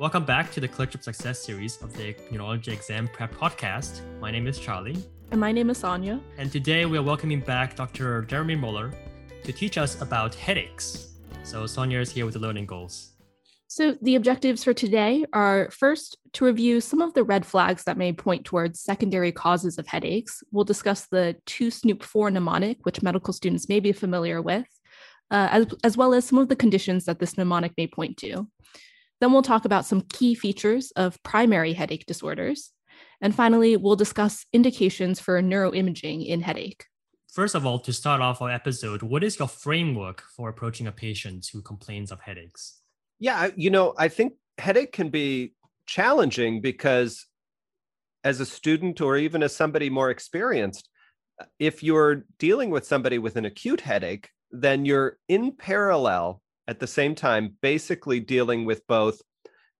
Welcome back to the Clerkship Success series of the Neurology Exam Prep Podcast. My name is Charlie. And my name is Sonia. And today we are welcoming back Dr. Jeremy Muller to teach us about headaches. So Sonia is here with the learning goals. So, the objectives for today are first to review some of the red flags that may point towards secondary causes of headaches. We'll discuss the 2 SNOOP 4 mnemonic, which medical students may be familiar with, uh, as, as well as some of the conditions that this mnemonic may point to. Then we'll talk about some key features of primary headache disorders. And finally, we'll discuss indications for neuroimaging in headache. First of all, to start off our episode, what is your framework for approaching a patient who complains of headaches? Yeah, you know, I think headache can be challenging because as a student or even as somebody more experienced, if you're dealing with somebody with an acute headache, then you're in parallel at the same time basically dealing with both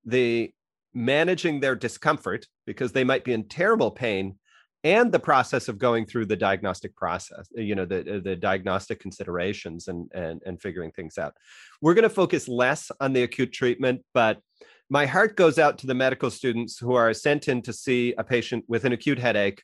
the managing their discomfort because they might be in terrible pain and the process of going through the diagnostic process uh, you know the uh, the diagnostic considerations and and and figuring things out. We're going to focus less on the acute treatment but my heart goes out to the medical students who are sent in to see a patient with an acute headache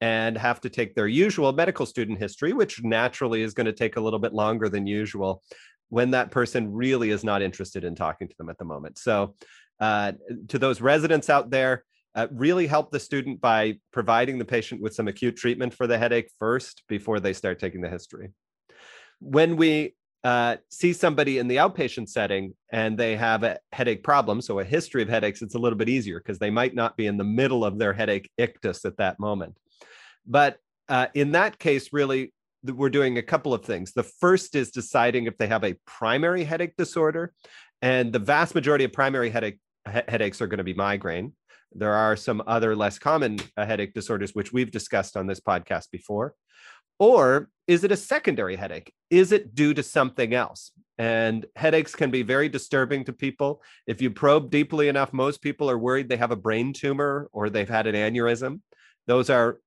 and have to take their usual medical student history which naturally is going to take a little bit longer than usual when that person really is not interested in talking to them at the moment so uh, to those residents out there uh, really help the student by providing the patient with some acute treatment for the headache first before they start taking the history. When we uh, see somebody in the outpatient setting and they have a headache problem, so a history of headaches, it's a little bit easier because they might not be in the middle of their headache ictus at that moment. But uh, in that case, really, we're doing a couple of things. The first is deciding if they have a primary headache disorder, and the vast majority of primary headache headaches are going to be migraine. There are some other less common uh, headache disorders, which we've discussed on this podcast before. Or is it a secondary headache? Is it due to something else? And headaches can be very disturbing to people. If you probe deeply enough, most people are worried they have a brain tumor or they've had an aneurysm. Those are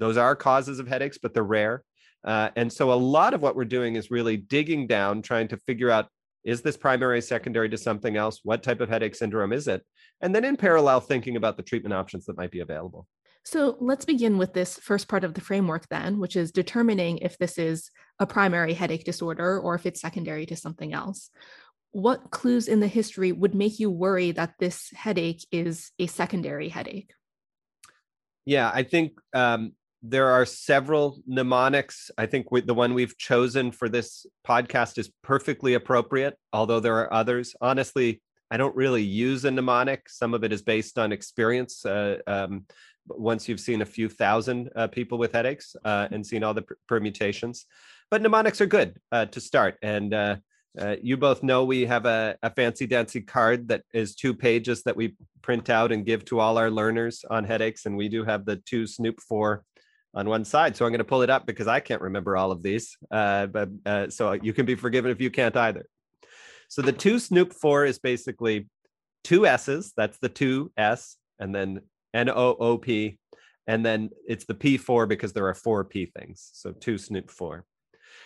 those are causes of headaches, but they're rare. Uh, and so a lot of what we're doing is really digging down, trying to figure out is this primary, secondary to something else? What type of headache syndrome is it? And then in parallel, thinking about the treatment options that might be available. So let's begin with this first part of the framework, then, which is determining if this is a primary headache disorder or if it's secondary to something else. What clues in the history would make you worry that this headache is a secondary headache? Yeah, I think um, there are several mnemonics. I think we, the one we've chosen for this podcast is perfectly appropriate, although there are others. Honestly, I don't really use a mnemonic. Some of it is based on experience. Uh, um, once you've seen a few thousand uh, people with headaches uh, and seen all the per- permutations, but mnemonics are good uh, to start. And uh, uh, you both know we have a, a fancy dancy card that is two pages that we print out and give to all our learners on headaches. And we do have the two Snoop 4 on one side. So I'm going to pull it up because I can't remember all of these. Uh, but uh, so you can be forgiven if you can't either. So the two Snoop four is basically two S's. That's the two S, and then N O O P, and then it's the P four because there are four P things. So two Snoop four.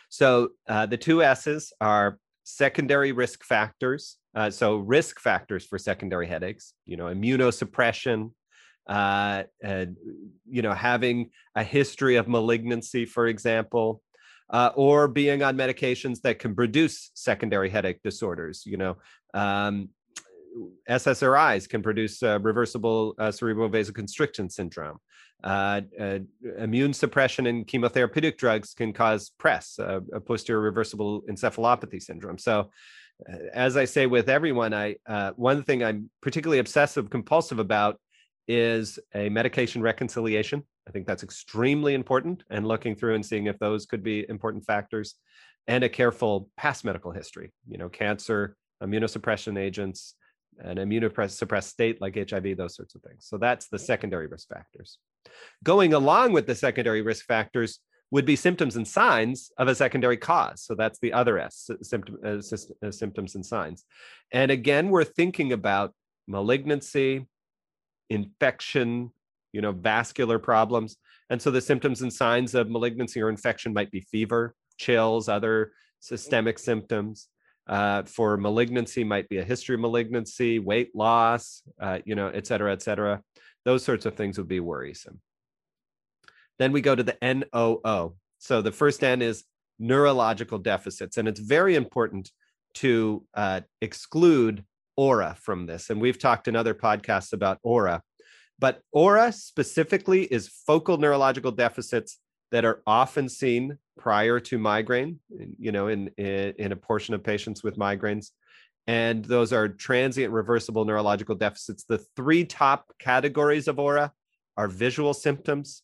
So uh, the two S's are secondary risk factors. Uh, so risk factors for secondary headaches. You know, immunosuppression, uh, you know, having a history of malignancy, for example, uh, or being on medications that can produce secondary headache disorders. You know, um, SSRIs can produce uh, reversible uh, cerebral vasoconstriction syndrome. Uh, immune suppression and chemotherapeutic drugs can cause PRES, uh, a posterior reversible encephalopathy syndrome. So, as I say with everyone, I one thing I'm particularly obsessive compulsive about is a medication reconciliation. I think that's extremely important and looking through and seeing if those could be important factors and a careful past medical history, you know, cancer, immunosuppression agents, an immunosuppressed state like HIV, those sorts of things. So that's the secondary risk factors. Going along with the secondary risk factors would be symptoms and signs of a secondary cause. So that's the other S, symptom, uh, uh, symptoms and signs. And again, we're thinking about malignancy, infection, you know, vascular problems. And so the symptoms and signs of malignancy or infection might be fever, chills, other systemic symptoms. Uh, for malignancy, might be a history of malignancy, weight loss, uh, you know, et cetera, et cetera. Those sorts of things would be worrisome. Then we go to the NOO. So the first N is neurological deficits, and it's very important to uh, exclude aura from this. And we've talked in other podcasts about aura, but aura specifically is focal neurological deficits that are often seen prior to migraine, you know, in, in, in a portion of patients with migraines. And those are transient reversible neurological deficits. The three top categories of aura are visual symptoms,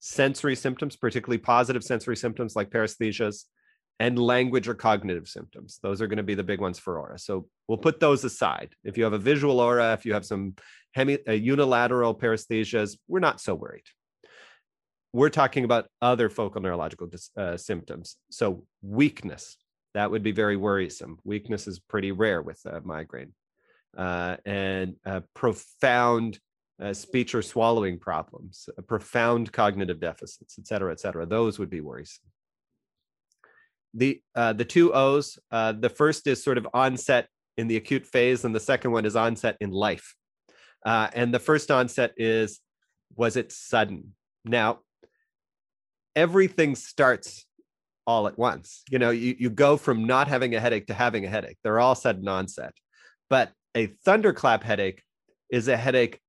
sensory symptoms, particularly positive sensory symptoms like paresthesias, and language or cognitive symptoms. Those are going to be the big ones for aura. So we'll put those aside. If you have a visual aura, if you have some hemi, uh, unilateral paresthesias, we're not so worried. We're talking about other focal neurological uh, symptoms. So weakness, that would be very worrisome. Weakness is pretty rare with migraine. Uh, and profound uh, speech or swallowing problems, profound cognitive deficits, et cetera, et cetera. Those would be worrisome the uh, the two O's. Uh, the first is sort of onset in the acute phase, and the second one is onset in life. Uh, and the first onset is was it sudden? Now, everything starts all at once. You know, you, you go from not having a headache to having a headache. They're all sudden onset. But a thunderclap headache is a headache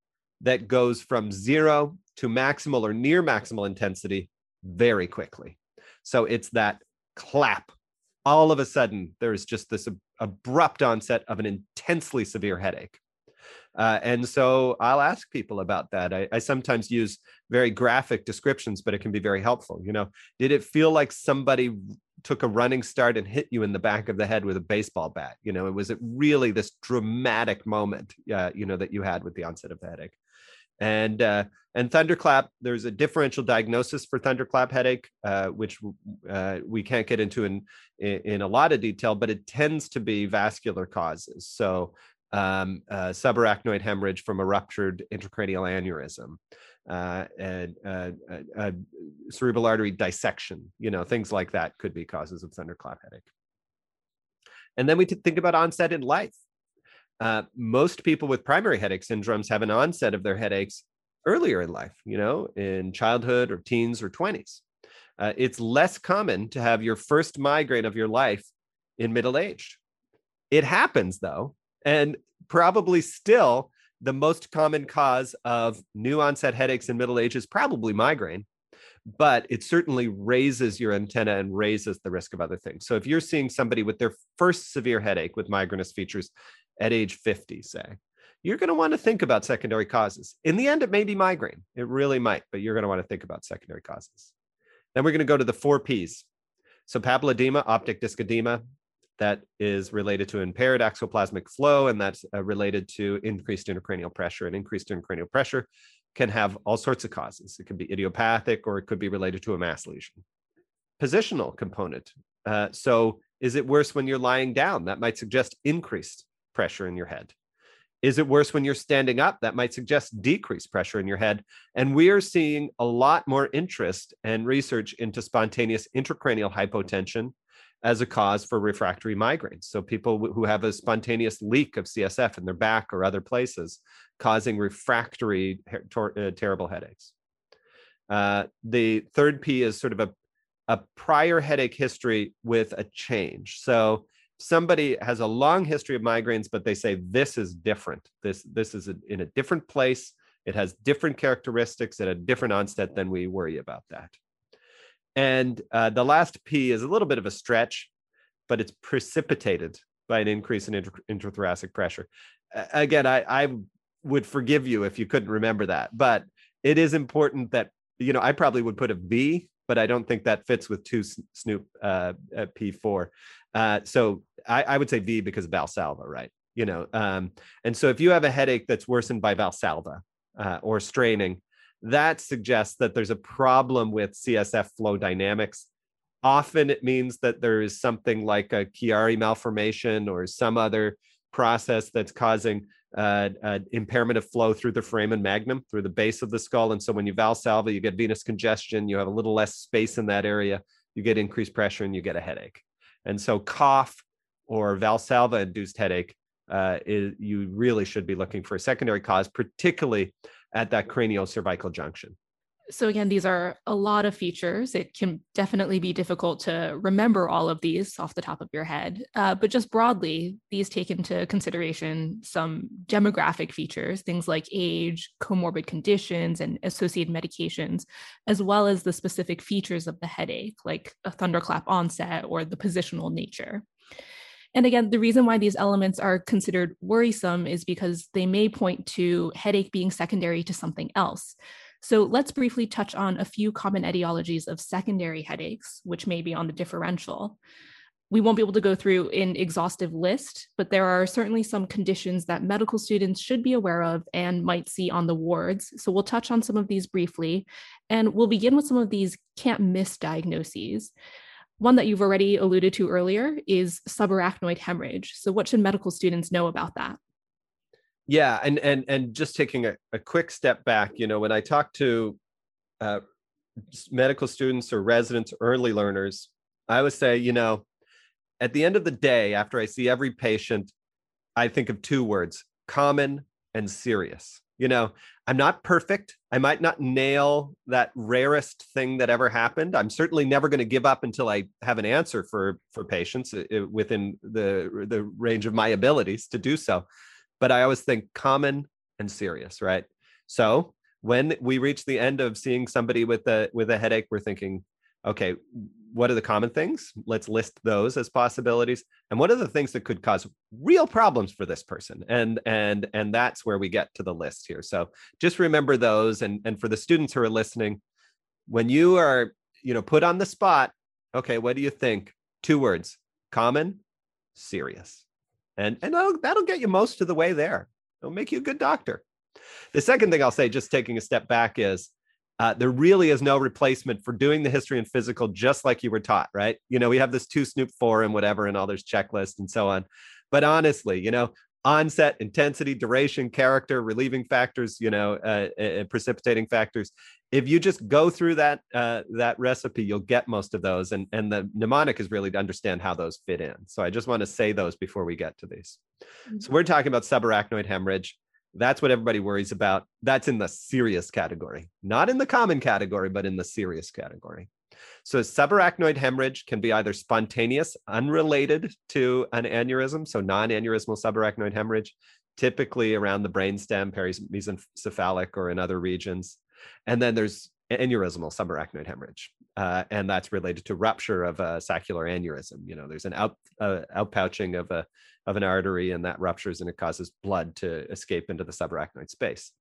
that goes from zero to maximal or near maximal intensity very quickly. So it's that clap. All of a sudden, there's just this abrupt onset of an intensely severe headache. Uh, and so I'll ask people about that. I, I, sometimes use very graphic descriptions, but it can be very helpful. You know, did it feel like somebody took a running start and hit you in the back of the head with a baseball bat? You know, was it really this dramatic moment, uh, you know, that you had with the onset of the headache. And uh, and thunderclap, there's a differential diagnosis for thunderclap headache, uh, which uh, we can't get into in, in, a lot of detail, but it tends to be vascular causes. So um, uh, subarachnoid hemorrhage from a ruptured intracranial aneurysm, uh, and uh, cerebral artery dissection, you know, things like that could be causes of thunderclap headache. And then we think about onset in life. Uh, most people with primary headache syndromes have an onset of their headaches earlier in life, you know, in childhood or teens or 20s. Uh, it's less common to have your first migraine of your life in middle age. It happens though, and probably still the most common cause of new onset headaches in middle age is probably migraine, but it certainly raises your antenna and raises the risk of other things. So if you're seeing somebody with their first severe headache with migrainous features at age 50, say, you're going to want to think about secondary causes. In the end, it may be migraine. It really might, but you're going to want to think about secondary causes. Then we're going to go to the four P's. So papilledema, optic disc edema, that is related to impaired axoplasmic flow, and that's uh, related to increased intracranial pressure. And increased intracranial pressure can have all sorts of causes. It could be idiopathic, or it could be related to a mass lesion. Positional component. Uh, so, is it worse when you're lying down? That might suggest increased pressure in your head. Is it worse when you're standing up? That might suggest decreased pressure in your head. And we are seeing a lot more interest and research into spontaneous intracranial hypotension as a cause for refractory migraines. So people who have a spontaneous leak of CSF in their back or other places, causing refractory ter- uh, terrible headaches. Uh, the third P is sort of a, a prior headache history with a change. So somebody has a long history of migraines but they say this is different. This this is a, in a different place. It has different characteristics at a different onset then we worry about that. And uh, the last p is a little bit of a stretch but it's precipitated by an increase in intra- intrathoracic pressure. Uh, again I, I would forgive you if you couldn't remember that but it is important that you know i probably would put a v but I don't think that fits with two Snoop uh, P4. Uh, so I, I, would say V because of Valsalva, right? You know, um, and so if you have a headache that's worsened by Valsalva uh, or straining, that suggests that there's a problem with CSF flow dynamics. Often it means that there is something like a Chiari malformation or some other process that's causing uh, uh, impairment of flow through the foramen magnum, through the base of the skull. And so when you valsalva, you get venous congestion, you have a little less space in that area, you get increased pressure, and you get a headache. And so cough or Valsalva induced headache, uh, is, you really should be looking for a secondary cause, particularly at that cranial cervical junction. So, again, these are a lot of features. It can definitely be difficult to remember all of these off the top of your head. Uh, but just broadly, these take into consideration some demographic features, things like age, comorbid conditions, and associated medications, as well as the specific features of the headache, like a thunderclap onset or the positional nature. And again, the reason why these elements are considered worrisome is because they may point to headache being secondary to something else. So let's briefly touch on a few common etiologies of secondary headaches, which may be on the differential. We won't be able to go through an exhaustive list, but there are certainly some conditions that medical students should be aware of and might see on the wards. So we'll touch on some of these briefly, and we'll begin with some of these can't miss diagnoses. One that you've already alluded to earlier is subarachnoid hemorrhage. So, what should medical students know about that? Yeah, and and and just taking a, a quick step back, you know, when I talk to uh, medical students or residents, early learners, I would say, you know, at the end of the day, after I see every patient, I think of two words: common and serious. You know i'm not perfect. I might not nail that rarest thing that ever happened. I'm certainly never going to give up until i have an answer for for patients uh, uh, within the the range of my abilities to do so but i always think common and serious right so when we reach the end of seeing somebody with a with a headache we're thinking okay what are the common things? Let's list those as possibilities. And what are the things that could cause real problems for this person? And and and that's where we get to the list here. So just remember those. And and for the students who are listening, when you are you know put on the spot, okay, what do you think? Two words: common, serious, and and that'll, that'll get you most of the way there. It'll make you a good doctor. The second thing I'll say, just taking a step back, is uh, there really is no replacement for doing the history and physical just like you were taught, right? You know, we have this two Snoop four and whatever, and all there's checklists and so on. But honestly, you know, onset, intensity, duration, character, relieving factors, you know, uh, uh, precipitating factors. If you just go through that uh, that recipe, you'll get most of those. And and the mnemonic is really to understand how those fit in. So I just want to say those before we get to these. Mm-hmm. So we're talking about subarachnoid hemorrhage. That's what everybody worries about. That's in the serious category, not in the common category, but in the serious category. So, subarachnoid hemorrhage can be either spontaneous, unrelated to an aneurysm, so non aneurysmal subarachnoid hemorrhage, typically around the brainstem, perimesencephalic, or in other regions. And then there's aneurysmal subarachnoid hemorrhage, uh, and that's related to rupture of a saccular aneurysm. You know, there's an out uh, outpouching of a of an artery, and that ruptures and it causes blood to escape into the subarachnoid space.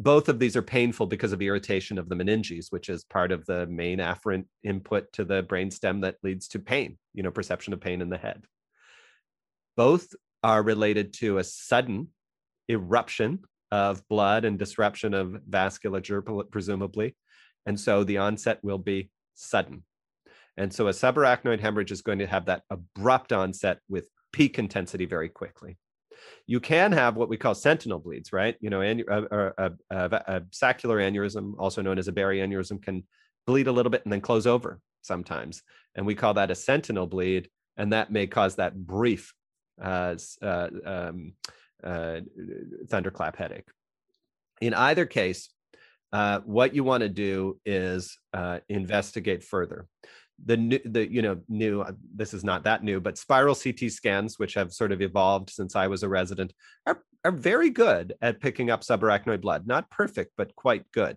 Both of these are painful because of irritation of the meninges, which is part of the main afferent input to the brainstem that leads to pain. You know, perception of pain in the head. Both are related to a sudden eruption of blood and disruption of vasculature, presumably, and so the onset will be sudden. And so a subarachnoid hemorrhage is going to have that abrupt onset with peak intensity very quickly. You can have what we call sentinel bleeds, right? You know, a, a, a, a saccular aneurysm, also known as a berry aneurysm, can bleed a little bit and then close over sometimes. And we call that a sentinel bleed. And that may cause that brief uh, uh, um, uh, thunderclap headache. In either case, uh, what you want to do is uh, investigate further. The new, the you know new. Uh, this is not that new, but spiral CT scans, which have sort of evolved since I was a resident, are are very good at picking up subarachnoid blood. Not perfect, but quite good.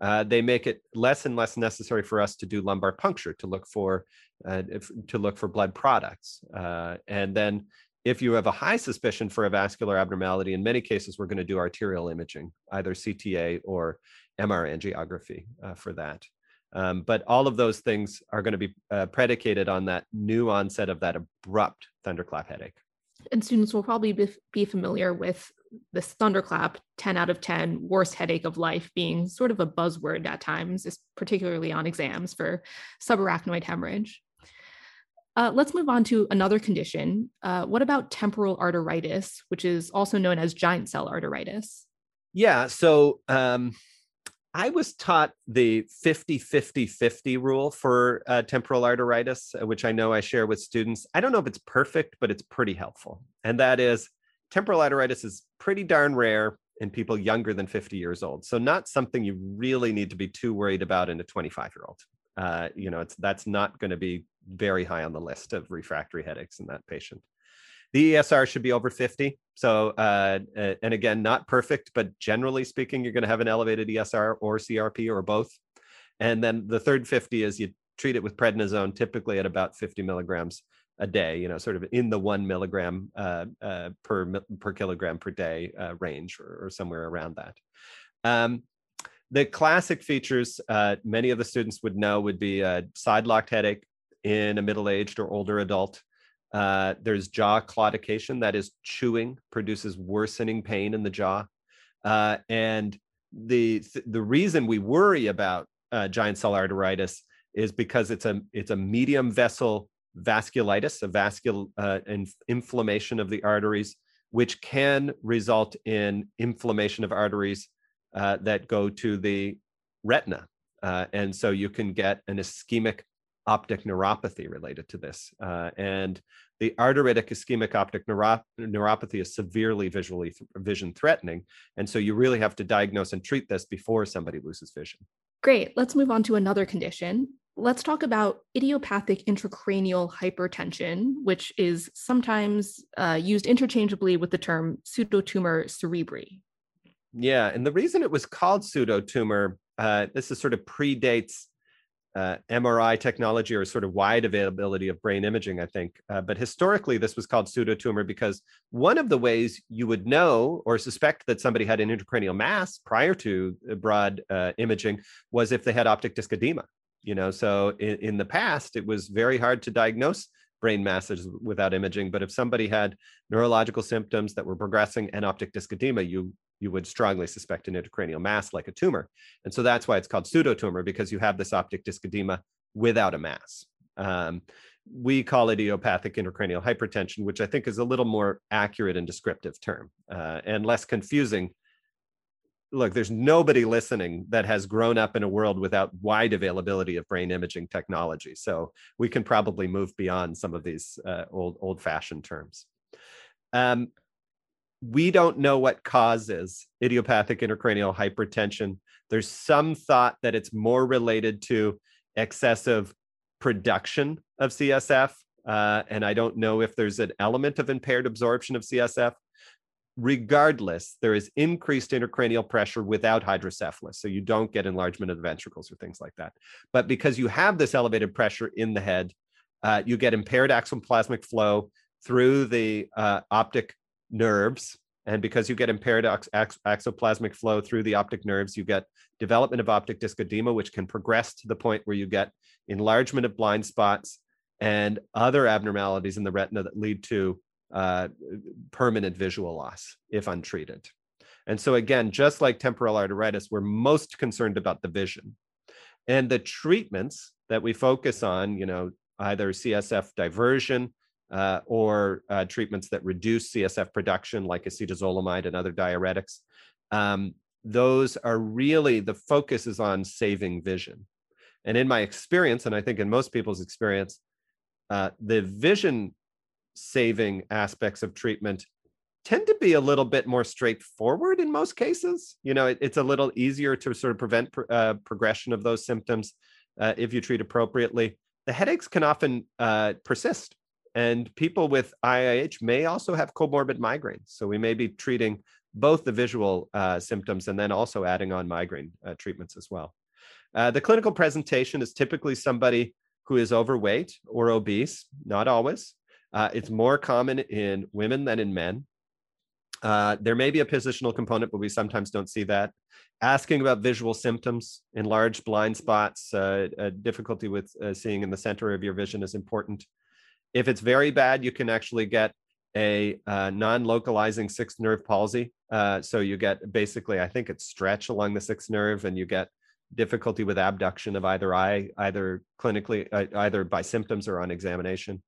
Uh, they make it less and less necessary for us to do lumbar puncture to look for uh, if, to look for blood products. Uh, and then if you have a high suspicion for a vascular abnormality, in many cases, we're going to do arterial imaging, either CTA or MR angiography uh, for that. Um, but all of those things are going to be uh, predicated on that new onset of that abrupt thunderclap headache. And students will probably be, familiar with this thunderclap 10 out of 10 worst headache of life being sort of a buzzword at times, particularly on exams for subarachnoid hemorrhage. Uh, let's move on to another condition. Uh, what about temporal arteritis, which is also known as giant cell arteritis? Yeah. So, um, I was taught the 50 50 50 rule for uh, temporal arteritis, uh, which I know I share with students. I don't know if it's perfect, but it's pretty helpful. And that is temporal arteritis is pretty darn rare in people younger than 50 years old. So, not something you really need to be too worried about in a 25 year old. Uh, you know, it's that's not going to be very high on the list of refractory headaches in that patient. The ESR should be over 50. So, uh, and again, not perfect, but generally speaking, you're going to have an elevated ESR or CRP or both. And then the third 50 is you treat it with prednisone, typically at about 50 milligrams a day, you know, sort of in the one milligram uh, uh, per per kilogram per day uh, range, or, or, somewhere around that. Um, the classic features uh, many of the students would know would be a side locked headache in a middle aged or older adult. Uh, there's jaw claudication, that is, chewing produces worsening pain in the jaw. Uh, and the the reason we worry about uh, giant cell arteritis is because it's a it's a medium vessel vasculitis, a vascular uh, inf- inflammation of the arteries, which can result in inflammation of arteries uh, that go to the retina. Uh, and so you can get an ischemic optic neuropathy related to this. Uh, and the arteritic ischemic optic neuropathy is severely visually th- vision threatening. And so you really have to diagnose and treat this before somebody loses vision. Great. Let's move on to another condition. Let's talk about idiopathic intracranial hypertension, which is sometimes uh, used interchangeably with the term pseudotumor cerebri. Yeah. And the reason it was called pseudotumor, uh, this is sort of predates uh, MRI technology or sort of wide availability of brain imaging, I think. Uh, but historically, this was called pseudotumor because one of the ways you would know or suspect that somebody had an intracranial mass prior to broad uh, imaging was if they had optic disc edema. You know, so in, in the past, it was very hard to diagnose brain masses without imaging. But if somebody had neurological symptoms that were progressing and optic disc edema, you you would strongly suspect an intracranial mass like a tumor. And so that's why it's called pseudotumor because you have this optic disc edema without a mass. Um, we call it idiopathic intracranial hypertension, which I think is a little more accurate and descriptive term uh, and less confusing. Look, there's nobody listening that has grown up in a world without wide availability of brain imaging technology. So we can probably move beyond some of these uh, old old-fashioned terms. Um, we don't know what causes idiopathic intracranial hypertension. There's some thought that it's more related to excessive production of CSF. Uh, and I don't know if there's an element of impaired absorption of CSF. Regardless, there is increased intracranial pressure without hydrocephalus. So you don't get enlargement of the ventricles or things like that. But because you have this elevated pressure in the head, uh, you get impaired axoplasmic flow through the uh, optic nerves. And because you get impaired ax- ax- axoplasmic flow through the optic nerves, you get development of optic disc edema, which can progress to the point where you get enlargement of blind spots and other abnormalities in the retina that lead to uh, permanent visual loss if untreated. And so, again, just like temporal arteritis, we're most concerned about the vision. And the treatments that we focus on, you know, either CSF diversion, uh, or uh, treatments that reduce CSF production, like acetazolamide and other diuretics. Um, those are really the focus is on saving vision. And in my experience, and I think in most people's experience, uh, the vision saving aspects of treatment tend to be a little bit more straightforward in most cases. You know, it, it's a little easier to sort of prevent pr- uh, progression of those symptoms uh, if you treat appropriately. The headaches can often uh, persist and people with IIH may also have comorbid migraines. So we may be treating both the visual uh, symptoms and then also adding on migraine uh, treatments as well. Uh, the clinical presentation is typically somebody who is overweight or obese, not always. Uh, it's more common in women than in men. Uh, there may be a positional component, but we sometimes don't see that. Asking about visual symptoms, enlarged blind spots, uh, difficulty with seeing in the center of your vision is important. If it's very bad, you can actually get a uh, non-localizing sixth nerve palsy. Uh, so you get basically, I think it's stretch along the sixth nerve, and you get difficulty with abduction of either eye, either clinically, uh, either by symptoms or on examination.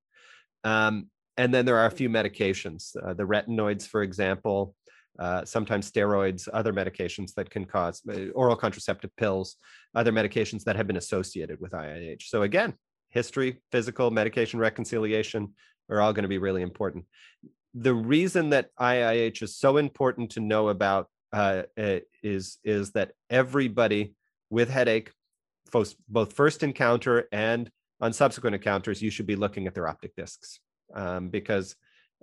Um, and then there are a few medications, uh, the retinoids, for example. uh, sometimes steroids, other medications that can cause uh, oral contraceptive pills, other medications that have been associated with IIH. So again, history, physical, medication reconciliation are all going to be really important. The reason that IIH is so important to know about uh, uh, is is that everybody with headache, both, first encounter and on subsequent encounters, you should be looking at their optic discs um, because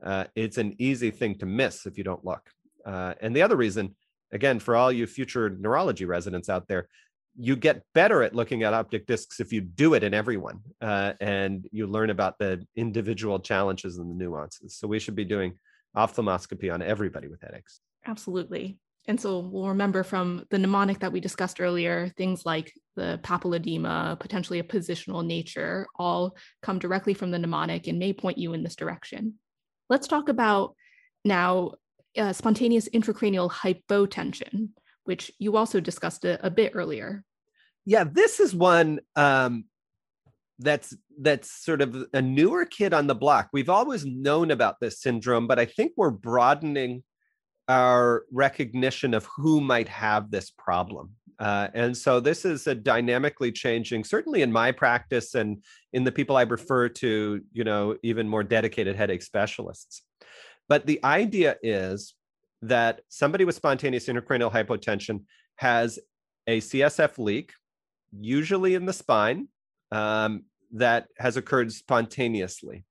uh, it's an easy thing to miss if you don't look. Uh, and the other reason, again, for all you future neurology residents out there, you get better at looking at optic discs if you do it in everyone uh, and you learn about the individual challenges and the nuances. So we should be doing ophthalmoscopy on everybody with headaches. Absolutely. And so we'll remember from the mnemonic that we discussed earlier, things like the papilledema, potentially a positional nature, all come directly from the mnemonic and may point you in this direction. Let's talk about now uh, spontaneous intracranial hypotension, which you also discussed a, a bit earlier. Yeah, this is one um, that's that's sort of a newer kid on the block. We've always known about this syndrome, but I think we're broadening our recognition of who might have this problem. Uh, and so this is a dynamically changing, certainly in my practice and in the people I refer to, you know, even more dedicated headache specialists. But the idea is that somebody with spontaneous intracranial hypotension has a CSF leak, usually in the spine, um, that has occurred spontaneously.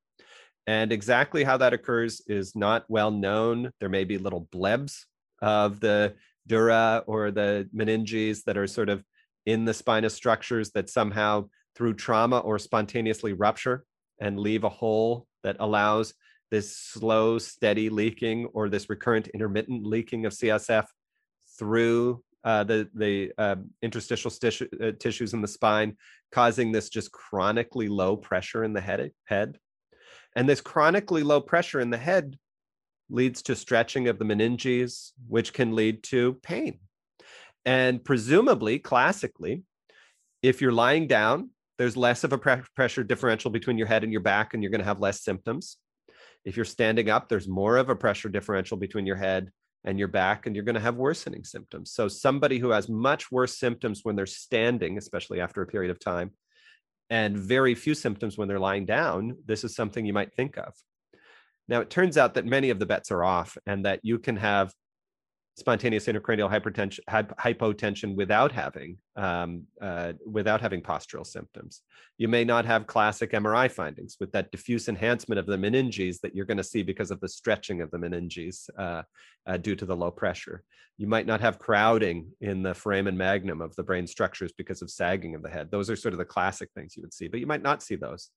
And exactly how that occurs is not well known. There may be little blebs of the dura or the meninges that are sort of in the spinous structures that somehow through trauma or spontaneously rupture and leave a hole that allows this slow, steady leaking or this recurrent intermittent leaking of CSF through uh, the the uh, interstitial uh, tissues in the spine, causing this just chronically low pressure in the head. Head, and this chronically low pressure in the head leads to stretching of the meninges, which can lead to pain. And presumably, classically, if you're lying down, there's less of a pre- pressure differential between your head and your back, and you're going to have less symptoms. If you're standing up, there's more of a pressure differential between your head and your back, and you're going to have worsening symptoms. So, somebody who has much worse symptoms when they're standing, especially after a period of time, and very few symptoms when they're lying down, this is something you might think of. Now, it turns out that many of the bets are off, and that you can have spontaneous intracranial hypertension hypotension without having um, uh, without having postural symptoms. You may not have classic mri findings with that diffuse enhancement of the meninges that you're going to see because of the stretching of the meninges uh, uh, due to the low pressure. You might not have crowding in the foramen magnum of the brain structures because of sagging of the head. Those are sort of the classic things you would see but you might not see those.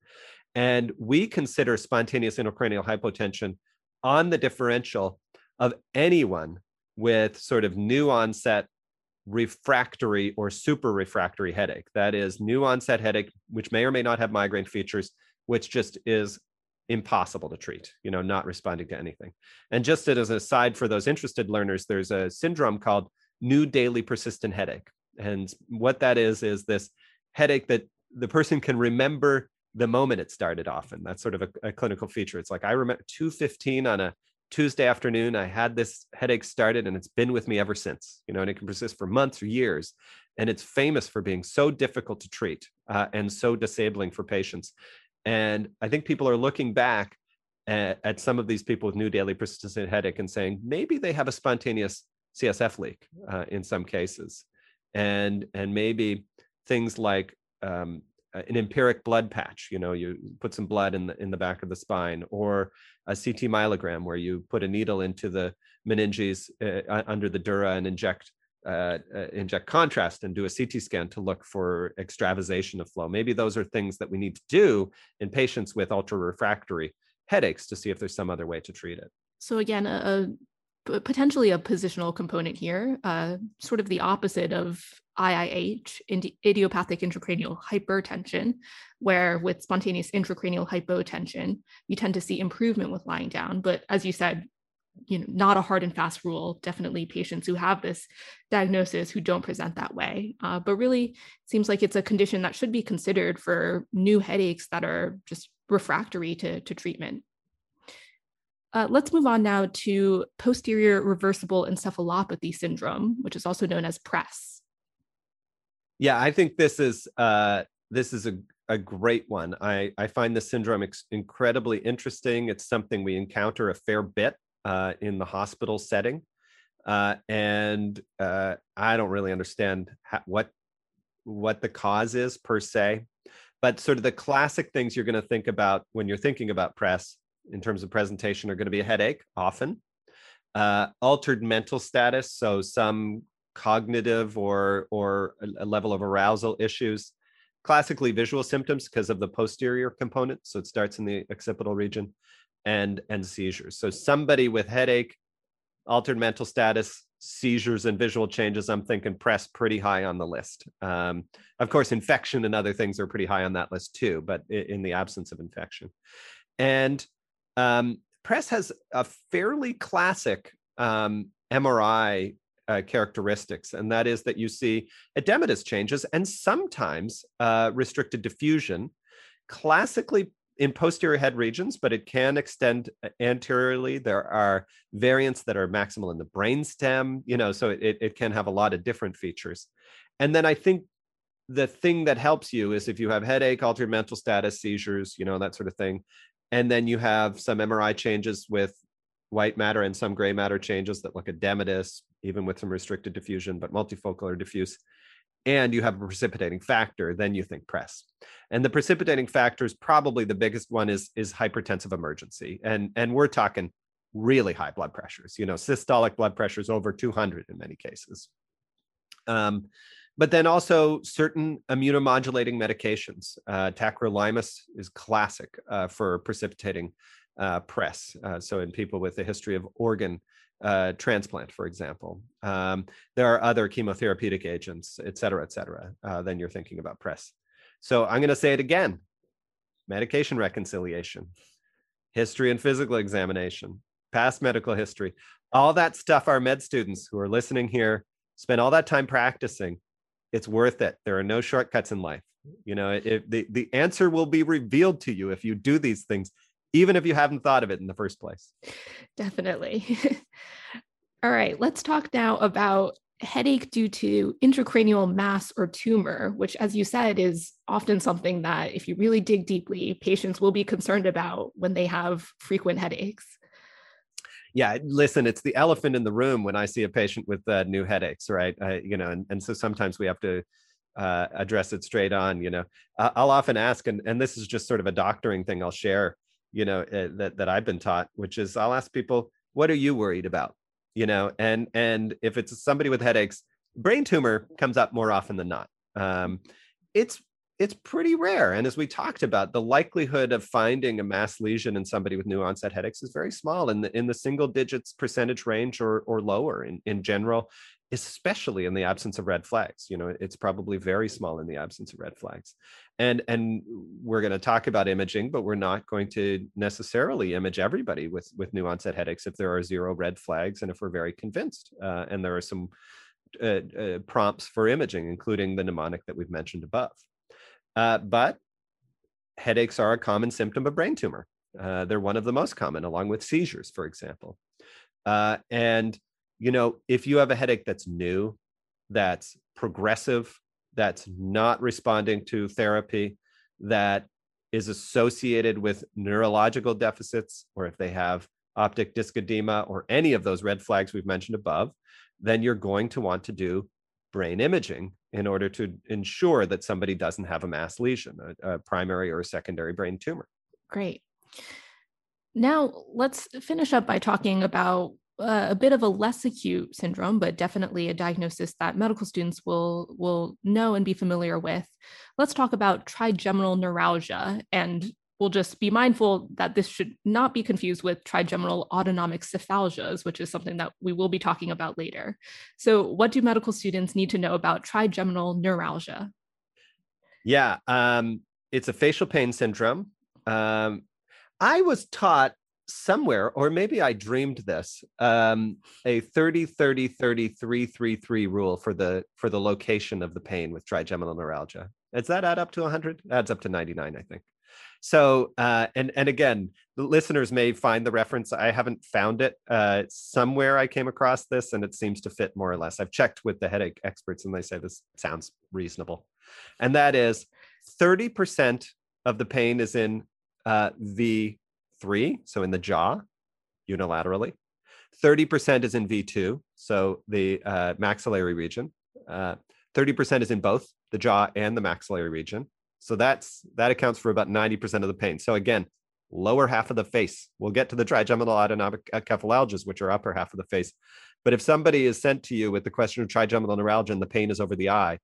And we consider spontaneous intracranial hypotension on the differential of anyone with sort of new onset refractory or super refractory headache. That is new onset headache, which may or may not have migraine features, which just is impossible to treat, you know, not responding to anything. And just as an aside for those interested learners, there's a syndrome called new daily persistent headache. And what that is, is this headache that the person can remember the moment it started often. That's sort of a, a clinical feature. It's like I remember 215 on a Tuesday afternoon, I had this headache started and it's been with me ever since, you know, and it can persist for months or years. And it's famous for being so difficult to treat uh, and so disabling for patients. And I think people are looking back at, at, some of these people with new daily persistent headache and saying maybe they have a spontaneous CSF leak uh, in some cases. And, and maybe things like um, an empiric blood patch you know you put some blood in the in the back of the spine or a ct myelogram where you put a needle into the meninges uh, under the dura and inject uh, uh, inject contrast and do a CT scan to look for extravasation of flow. Maybe those are things that we need to do in patients with ultra refractory headaches to see if there's some other way to treat it. So again, a, a potentially a positional component here, uh, sort of the opposite of IIH, idiopathic intracranial hypertension, where with spontaneous intracranial hypotension, you tend to see improvement with lying down. But as you said, you know, not a hard and fast rule. Definitely patients who have this diagnosis who don't present that way. Uh, but really seems like it's a condition that should be considered for new headaches that are just refractory to, to treatment. Uh, let's move on now to posterior reversible encephalopathy syndrome, which is also known as PRES. Yeah, I think this is uh, this is a, a great one. I, I find this syndrome ex- incredibly interesting. It's something we encounter a fair bit uh, in the hospital setting. Uh, and uh, I don't really understand what what the cause is per se, but sort of the classic things you're going to think about when you're thinking about PRES in terms of presentation are going to be a headache often, uh, altered mental status, so some cognitive or or a level of arousal issues, classically visual symptoms because of the posterior component, so it starts in the occipital region, and and seizures. So somebody with headache, altered mental status, seizures and visual changes, I'm thinking PRES pretty high on the list. Um, of course, infection and other things are pretty high on that list too, but in the absence of infection. And um, PRES has a fairly classic um, MRI uh, characteristics, and that is that you see edematous changes and sometimes uh, restricted diffusion. Classically, in posterior head regions, but it can extend uh, anteriorly. There are variants that are maximal in the brainstem, you know, so it, it can have a lot of different features. And then I think the thing that helps you is if you have headache, altered mental status, seizures, you know, that sort of thing. And then you have some MRI changes with white matter and some gray matter changes that look edematous, even with some restricted diffusion, but multifocal or diffuse and you have a precipitating factor, then you think PRES. And the precipitating factor is probably the biggest one is is hypertensive emergency. And and we're talking really high blood pressures, you know, systolic blood pressures over 200 in many cases. Um, but then also certain immunomodulating medications. Uh, tacrolimus is classic uh, for precipitating uh, PRES. Uh, so in people with a history of organ uh, transplant, for example. Um, there are other chemotherapeutic agents, et cetera, et cetera, uh, then you're thinking about PRES. So I'm going to say it again medication reconciliation, history and physical examination, past medical history, all that stuff our med students who are listening here spend all that time practicing. It's worth it. There are no shortcuts in life. You know, if the, the answer will be revealed to you if you do these things even if you haven't thought of it in the first place. Definitely. All right, let's talk now about headache due to intracranial mass or tumor, which, as you said, is often something that, if you really dig deeply, patients will be concerned about when they have frequent headaches. Yeah, listen, it's the elephant in the room when I see a patient with uh, new headaches, right? Uh, you know, and, and so sometimes we have to uh, address it straight on. You know, I'll often ask, and, and this is just sort of a doctoring thing I'll share you know uh, that that I've been taught, which is I'll ask people, "What are you worried about?" You know, and and if it's somebody with headaches, brain tumor comes up more often than not. Um, it's it's pretty rare, and as we talked about, the likelihood of finding a mass lesion in somebody with new onset headaches is very small, in the in the single digits percentage range or or lower in in general especially in the absence of red flags. You know it's probably very small in the absence of red flags. And and we're going to talk about imaging but we're not going to necessarily image everybody with with new onset headaches if there are zero red flags and if we're very convinced uh, and there are some uh, uh, prompts for imaging including the mnemonic that we've mentioned above uh, but headaches are a common symptom of brain tumor. Uh, they're one of the most common along with seizures for example. Uh, and you know, if you have a headache that's new, that's progressive, that's not responding to therapy, that is associated with neurological deficits, or if they have optic disc edema or any of those red flags we've mentioned above, then you're going to want to do brain imaging in order to ensure that somebody doesn't have a mass lesion, a, a primary or a secondary brain tumor. Great. Now, let's finish up by talking about uh, a bit of a less acute syndrome, but definitely a diagnosis that medical students will will know and be familiar with. Let's talk about trigeminal neuralgia, and we'll just be mindful that this should not be confused with trigeminal autonomic cephalgias, which is something that we will be talking about later. So, what do medical students need to know about trigeminal neuralgia? Yeah, um, it's a facial pain syndrome. Um, I was taught somewhere or maybe i dreamed this um, a 30 30 30 3 3 3 rule for the for the location of the pain with trigeminal neuralgia does that add up to 100 adds up to 99 i think So, uh, and and again, the listeners may find the reference. I haven't found it uh, somewhere. I came across this, and it seems to fit more or less. I've checked with the headache experts, and they say this sounds reasonable. And that is, thirty percent of the pain is in uh, V three, so in the jaw, unilaterally. Thirty percent is in V two, so the uh, maxillary region. Uh, thirty percent is in both the jaw and the maxillary region so that's that accounts for about 90% of the pain. So again, lower half of the face. We'll get to the trigeminal autonomic cephalalgias, which are upper half of the face. But if somebody is sent to you with the question of trigeminal neuralgia and the pain is over the eye,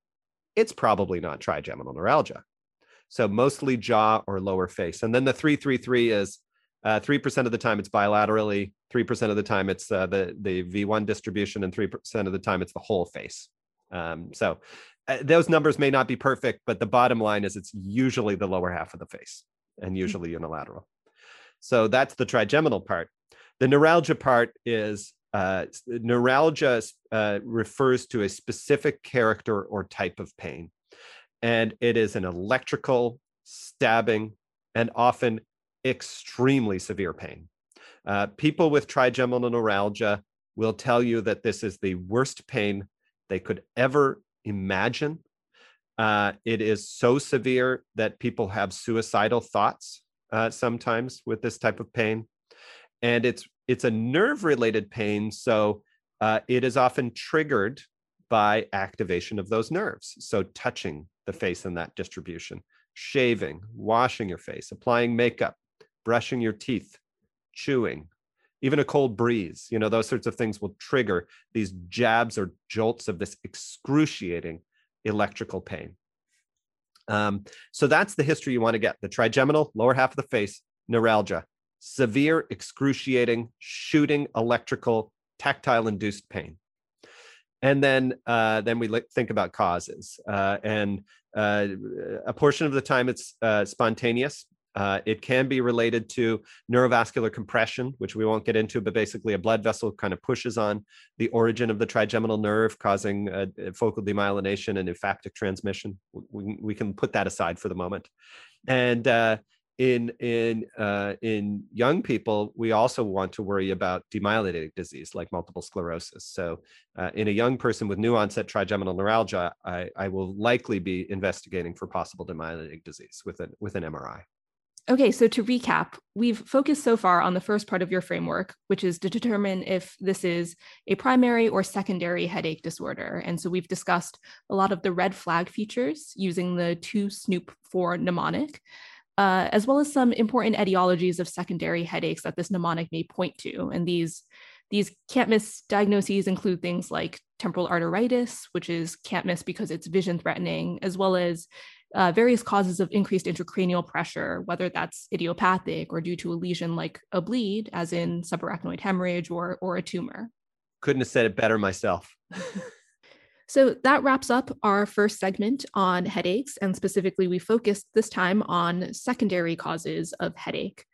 it's probably not trigeminal neuralgia. So mostly jaw or lower face. And then the 333 is uh, 3% of the time it's bilaterally, 3% of the time it's uh, the, the V1 distribution, and 3% of the time it's the whole face. Um, so uh, those numbers may not be perfect, but the bottom line is it's usually the lower half of the face and hmm. usually unilateral. So that's the trigeminal part. The neuralgia part is uh, neuralgia uh, refers to a specific character or type of pain, and it is an electrical, stabbing, and often extremely severe pain. Uh, people with trigeminal neuralgia will tell you that this is the worst pain they could ever imagine. Uh, it is so severe that people have suicidal thoughts uh, sometimes with this type of pain, and it's it's a nerve related pain, so uh, it is often triggered by activation of those nerves. So touching the face in that distribution, shaving, washing your face, applying makeup, brushing your teeth, chewing, even a cold breeze you know those sorts of things will trigger these jabs or jolts of this excruciating electrical pain. Um, so that's the history you want to get. The trigeminal lower half of the face neuralgia. Severe excruciating shooting electrical tactile induced pain. And then uh, then we think about causes. Uh, and uh, a portion of the time it's uh, spontaneous uh, it can be related to neurovascular compression, which we won't get into, but basically a blood vessel kind of pushes on the origin of the trigeminal nerve, causing a, a focal demyelination and ephaptic transmission. We, we can put that aside for the moment. And uh, in in uh, in young people, we also want to worry about demyelinating disease like multiple sclerosis. So, uh, in a young person with new onset trigeminal neuralgia, I, I will likely be investigating for possible demyelinating disease with an with an MRI. Okay, so to recap, we've focused so far on the first part of your framework, which is to determine if this is a primary or secondary headache disorder. And so we've discussed a lot of the red flag features using the 2 SNOOP 4 mnemonic, uh, as well as some important etiologies of secondary headaches that this mnemonic may point to. And these, these can't miss diagnoses include things like temporal arteritis, which is can't miss because it's vision threatening, as well as uh, various causes of increased intracranial pressure, whether that's idiopathic or due to a lesion like a bleed, as in subarachnoid hemorrhage or, or a tumor. Couldn't have said it better myself. so that wraps up our first segment on headaches, and specifically, we focused this time on secondary causes of headache.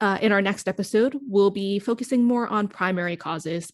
Uh, in our next episode, we'll be focusing more on primary causes,